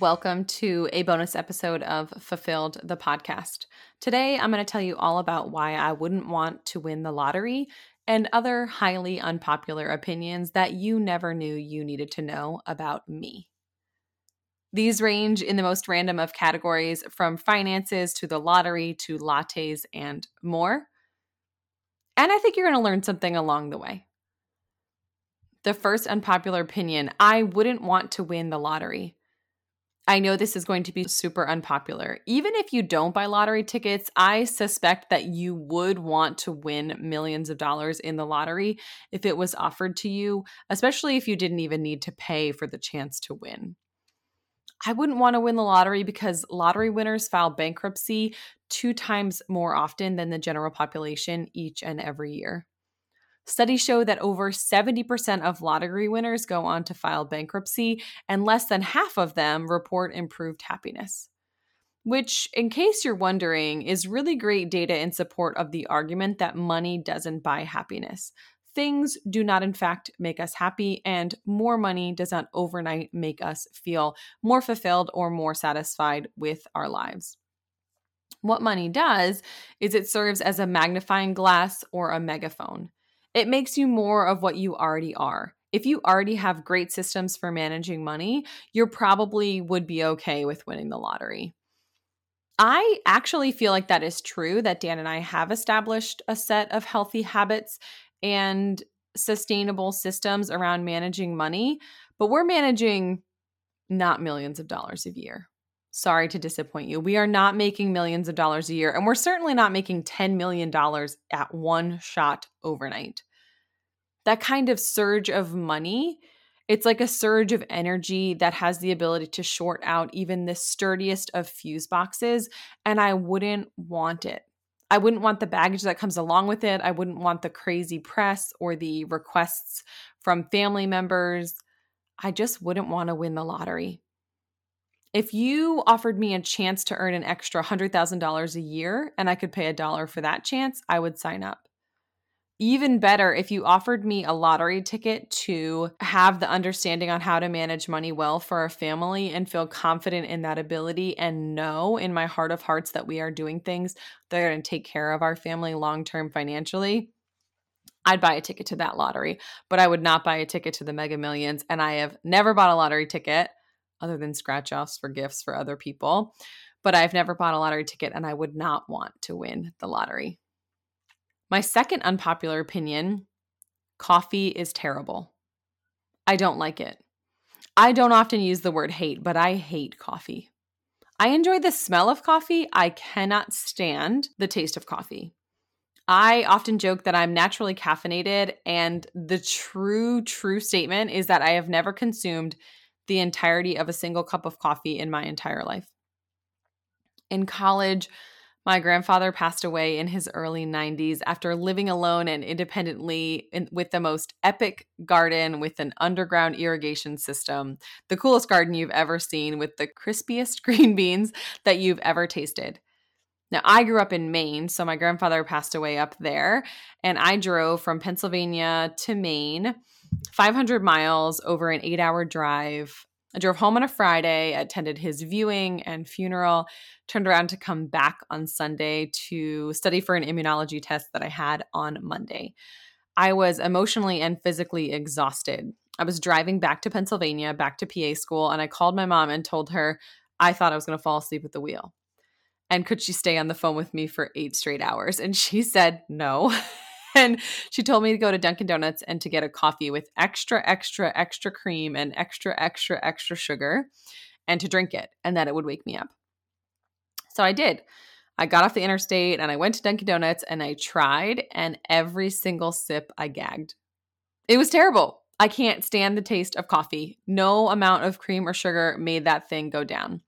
Welcome to a bonus episode of Fulfilled the podcast. Today, I'm going to tell you all about why I wouldn't want to win the lottery and other highly unpopular opinions that you never knew you needed to know about me. These range in the most random of categories from finances to the lottery to lattes and more. And I think you're going to learn something along the way. The first unpopular opinion I wouldn't want to win the lottery. I know this is going to be super unpopular. Even if you don't buy lottery tickets, I suspect that you would want to win millions of dollars in the lottery if it was offered to you, especially if you didn't even need to pay for the chance to win. I wouldn't want to win the lottery because lottery winners file bankruptcy two times more often than the general population each and every year. Studies show that over 70% of lottery winners go on to file bankruptcy, and less than half of them report improved happiness. Which, in case you're wondering, is really great data in support of the argument that money doesn't buy happiness. Things do not, in fact, make us happy, and more money does not overnight make us feel more fulfilled or more satisfied with our lives. What money does is it serves as a magnifying glass or a megaphone. It makes you more of what you already are. If you already have great systems for managing money, you probably would be okay with winning the lottery. I actually feel like that is true, that Dan and I have established a set of healthy habits and sustainable systems around managing money, but we're managing not millions of dollars a year. Sorry to disappoint you. We are not making millions of dollars a year, and we're certainly not making $10 million at one shot overnight. That kind of surge of money, it's like a surge of energy that has the ability to short out even the sturdiest of fuse boxes, and I wouldn't want it. I wouldn't want the baggage that comes along with it. I wouldn't want the crazy press or the requests from family members. I just wouldn't want to win the lottery. If you offered me a chance to earn an extra $100,000 a year and I could pay a dollar for that chance, I would sign up. Even better if you offered me a lottery ticket to have the understanding on how to manage money well for our family and feel confident in that ability and know in my heart of hearts that we are doing things that are going to take care of our family long term financially. I'd buy a ticket to that lottery, but I would not buy a ticket to the mega millions. And I have never bought a lottery ticket other than scratch offs for gifts for other people. But I've never bought a lottery ticket and I would not want to win the lottery. My second unpopular opinion coffee is terrible. I don't like it. I don't often use the word hate, but I hate coffee. I enjoy the smell of coffee. I cannot stand the taste of coffee. I often joke that I'm naturally caffeinated, and the true, true statement is that I have never consumed the entirety of a single cup of coffee in my entire life. In college, my grandfather passed away in his early 90s after living alone and independently in, with the most epic garden with an underground irrigation system, the coolest garden you've ever seen with the crispiest green beans that you've ever tasted. Now, I grew up in Maine, so my grandfather passed away up there, and I drove from Pennsylvania to Maine 500 miles over an eight hour drive. I drove home on a Friday, attended his viewing and funeral, turned around to come back on Sunday to study for an immunology test that I had on Monday. I was emotionally and physically exhausted. I was driving back to Pennsylvania, back to PA school, and I called my mom and told her I thought I was going to fall asleep at the wheel. And could she stay on the phone with me for eight straight hours? And she said no. and she told me to go to Dunkin' Donuts and to get a coffee with extra, extra, extra cream and extra, extra, extra sugar and to drink it and that it would wake me up. So I did. I got off the interstate and I went to Dunkin' Donuts and I tried, and every single sip I gagged. It was terrible. I can't stand the taste of coffee. No amount of cream or sugar made that thing go down.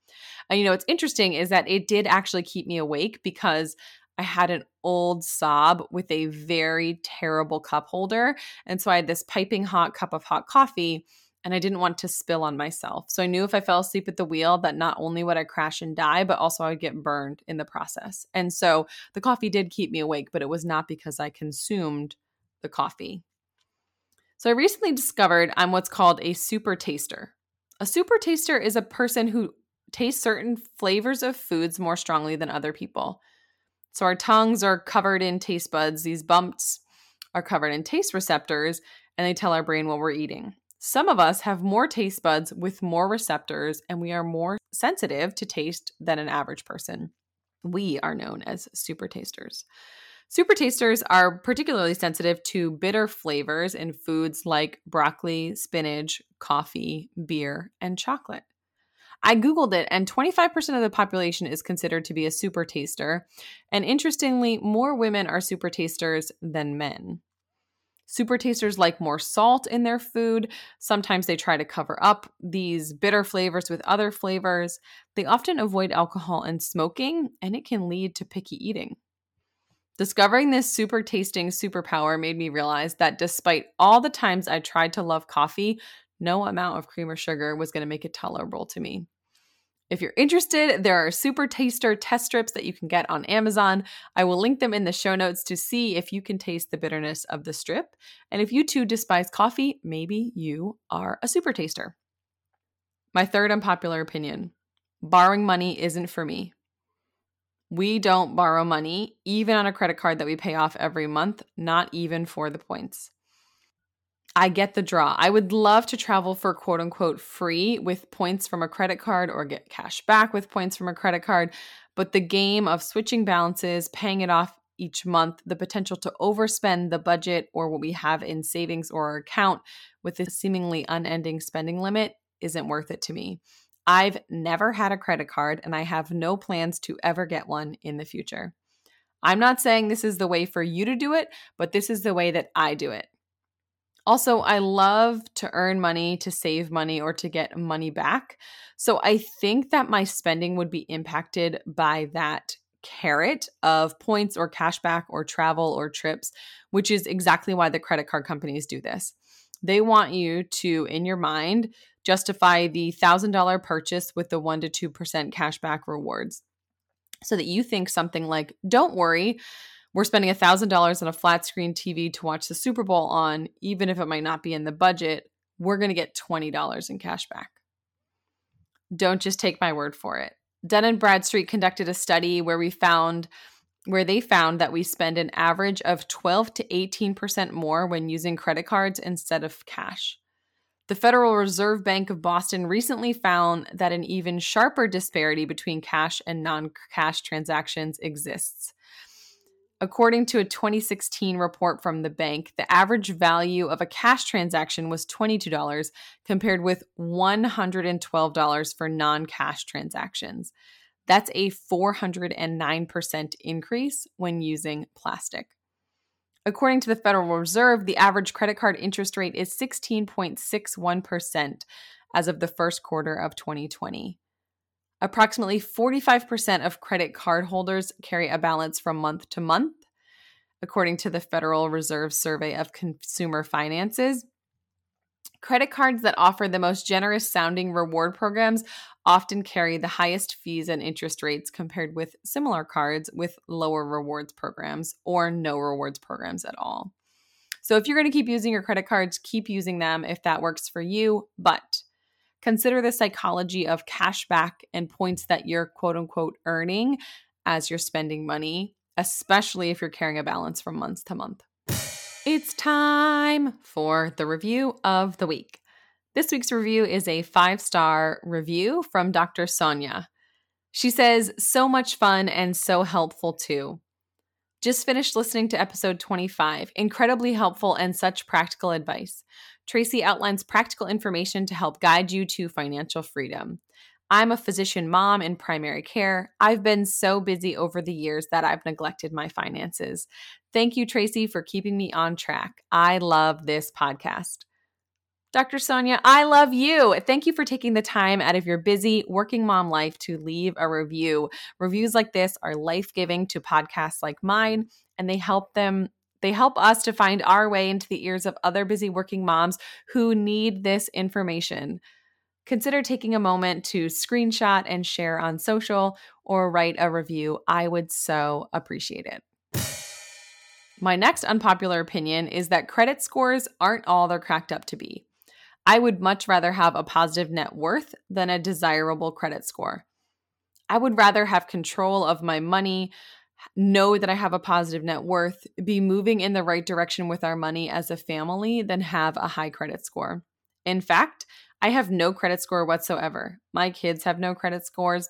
And you know, what's interesting is that it did actually keep me awake because I had an old Saab with a very terrible cup holder. And so I had this piping hot cup of hot coffee and I didn't want to spill on myself. So I knew if I fell asleep at the wheel that not only would I crash and die, but also I would get burned in the process. And so the coffee did keep me awake, but it was not because I consumed the coffee. So I recently discovered I'm what's called a super taster. A super taster is a person who tastes certain flavors of foods more strongly than other people. So our tongues are covered in taste buds. These bumps are covered in taste receptors, and they tell our brain what we're eating. Some of us have more taste buds with more receptors, and we are more sensitive to taste than an average person. We are known as super tasters. Super tasters are particularly sensitive to bitter flavors in foods like broccoli, spinach, coffee, beer, and chocolate. I Googled it, and 25% of the population is considered to be a super taster. And interestingly, more women are super tasters than men. Super tasters like more salt in their food. Sometimes they try to cover up these bitter flavors with other flavors. They often avoid alcohol and smoking, and it can lead to picky eating. Discovering this super tasting superpower made me realize that despite all the times I tried to love coffee, no amount of cream or sugar was going to make it tolerable to me. If you're interested, there are super taster test strips that you can get on Amazon. I will link them in the show notes to see if you can taste the bitterness of the strip. And if you too despise coffee, maybe you are a super taster. My third unpopular opinion borrowing money isn't for me. We don't borrow money, even on a credit card that we pay off every month, not even for the points. I get the draw. I would love to travel for quote unquote free with points from a credit card or get cash back with points from a credit card. But the game of switching balances, paying it off each month, the potential to overspend the budget or what we have in savings or our account with a seemingly unending spending limit isn't worth it to me. I've never had a credit card and I have no plans to ever get one in the future. I'm not saying this is the way for you to do it, but this is the way that I do it. Also, I love to earn money, to save money, or to get money back. So I think that my spending would be impacted by that carrot of points or cashback or travel or trips, which is exactly why the credit card companies do this. They want you to, in your mind, justify the $1,000 purchase with the 1% to 2% cashback rewards so that you think something like, don't worry, we're spending $1,000 on a flat screen TV to watch the Super Bowl on, even if it might not be in the budget, we're going to get $20 in cash back. Don't just take my word for it. Dun & Bradstreet conducted a study where we found where they found that we spend an average of 12 to 18% more when using credit cards instead of cash. The Federal Reserve Bank of Boston recently found that an even sharper disparity between cash and non cash transactions exists. According to a 2016 report from the bank, the average value of a cash transaction was $22 compared with $112 for non cash transactions. That's a 409% increase when using plastic. According to the Federal Reserve, the average credit card interest rate is 16.61% as of the first quarter of 2020. Approximately 45% of credit card holders carry a balance from month to month, according to the Federal Reserve Survey of Consumer Finances. Credit cards that offer the most generous sounding reward programs often carry the highest fees and interest rates compared with similar cards with lower rewards programs or no rewards programs at all. So, if you're going to keep using your credit cards, keep using them if that works for you. But Consider the psychology of cash back and points that you're quote unquote earning as you're spending money, especially if you're carrying a balance from month to month. It's time for the review of the week. This week's review is a five star review from Dr. Sonia. She says, so much fun and so helpful too. Just finished listening to episode 25. Incredibly helpful and such practical advice. Tracy outlines practical information to help guide you to financial freedom. I'm a physician mom in primary care. I've been so busy over the years that I've neglected my finances. Thank you, Tracy, for keeping me on track. I love this podcast. Dr. Sonia, I love you. Thank you for taking the time out of your busy working mom life to leave a review. Reviews like this are life giving to podcasts like mine, and they help them they help us to find our way into the ears of other busy working moms who need this information. Consider taking a moment to screenshot and share on social or write a review. I would so appreciate it. My next unpopular opinion is that credit scores aren't all they're cracked up to be. I would much rather have a positive net worth than a desirable credit score. I would rather have control of my money, know that I have a positive net worth, be moving in the right direction with our money as a family than have a high credit score. In fact, I have no credit score whatsoever. My kids have no credit scores.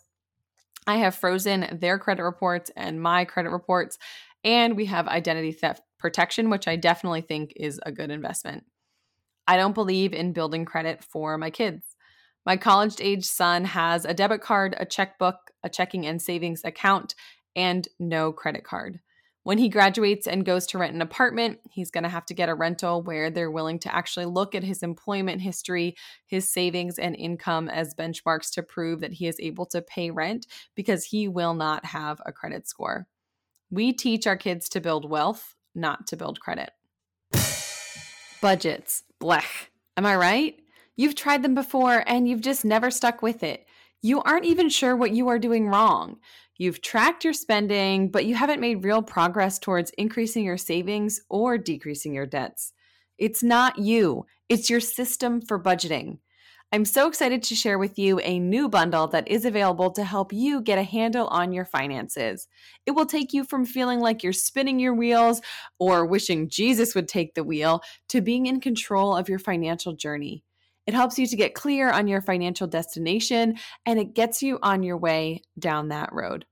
I have frozen their credit reports and my credit reports, and we have identity theft protection, which I definitely think is a good investment. I don't believe in building credit for my kids. My college age son has a debit card, a checkbook, a checking and savings account, and no credit card. When he graduates and goes to rent an apartment, he's going to have to get a rental where they're willing to actually look at his employment history, his savings, and income as benchmarks to prove that he is able to pay rent because he will not have a credit score. We teach our kids to build wealth, not to build credit. Budgets. Blech. Am I right? You've tried them before and you've just never stuck with it. You aren't even sure what you are doing wrong. You've tracked your spending, but you haven't made real progress towards increasing your savings or decreasing your debts. It's not you, it's your system for budgeting. I'm so excited to share with you a new bundle that is available to help you get a handle on your finances. It will take you from feeling like you're spinning your wheels or wishing Jesus would take the wheel to being in control of your financial journey. It helps you to get clear on your financial destination and it gets you on your way down that road.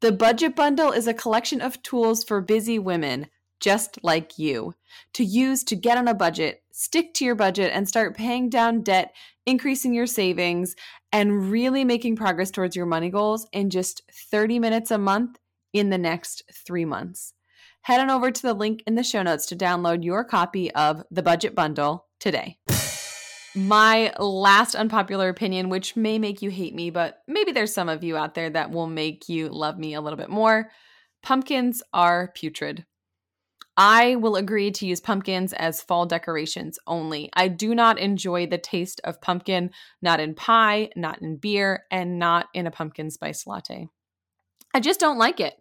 The Budget Bundle is a collection of tools for busy women just like you to use to get on a budget, stick to your budget, and start paying down debt, increasing your savings, and really making progress towards your money goals in just 30 minutes a month in the next three months. Head on over to the link in the show notes to download your copy of the Budget Bundle today. My last unpopular opinion, which may make you hate me, but maybe there's some of you out there that will make you love me a little bit more. Pumpkins are putrid. I will agree to use pumpkins as fall decorations only. I do not enjoy the taste of pumpkin, not in pie, not in beer, and not in a pumpkin spice latte. I just don't like it.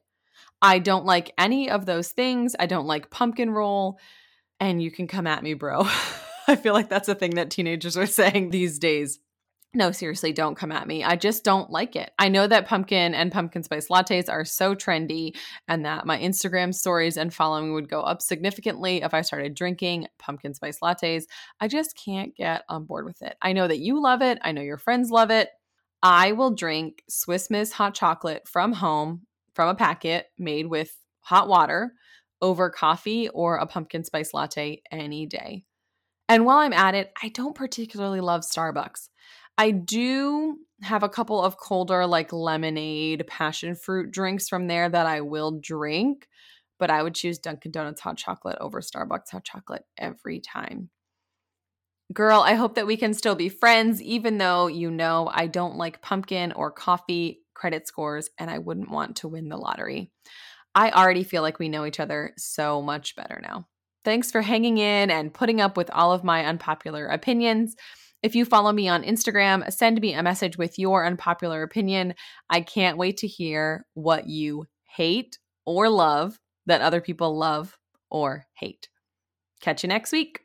I don't like any of those things. I don't like pumpkin roll. And you can come at me, bro. I feel like that's a thing that teenagers are saying these days. No, seriously, don't come at me. I just don't like it. I know that pumpkin and pumpkin spice lattes are so trendy and that my Instagram stories and following would go up significantly if I started drinking pumpkin spice lattes. I just can't get on board with it. I know that you love it. I know your friends love it. I will drink Swiss Miss hot chocolate from home from a packet made with hot water over coffee or a pumpkin spice latte any day. And while I'm at it, I don't particularly love Starbucks. I do have a couple of colder, like lemonade, passion fruit drinks from there that I will drink, but I would choose Dunkin' Donuts hot chocolate over Starbucks hot chocolate every time. Girl, I hope that we can still be friends, even though you know I don't like pumpkin or coffee credit scores and I wouldn't want to win the lottery. I already feel like we know each other so much better now. Thanks for hanging in and putting up with all of my unpopular opinions. If you follow me on Instagram, send me a message with your unpopular opinion. I can't wait to hear what you hate or love that other people love or hate. Catch you next week.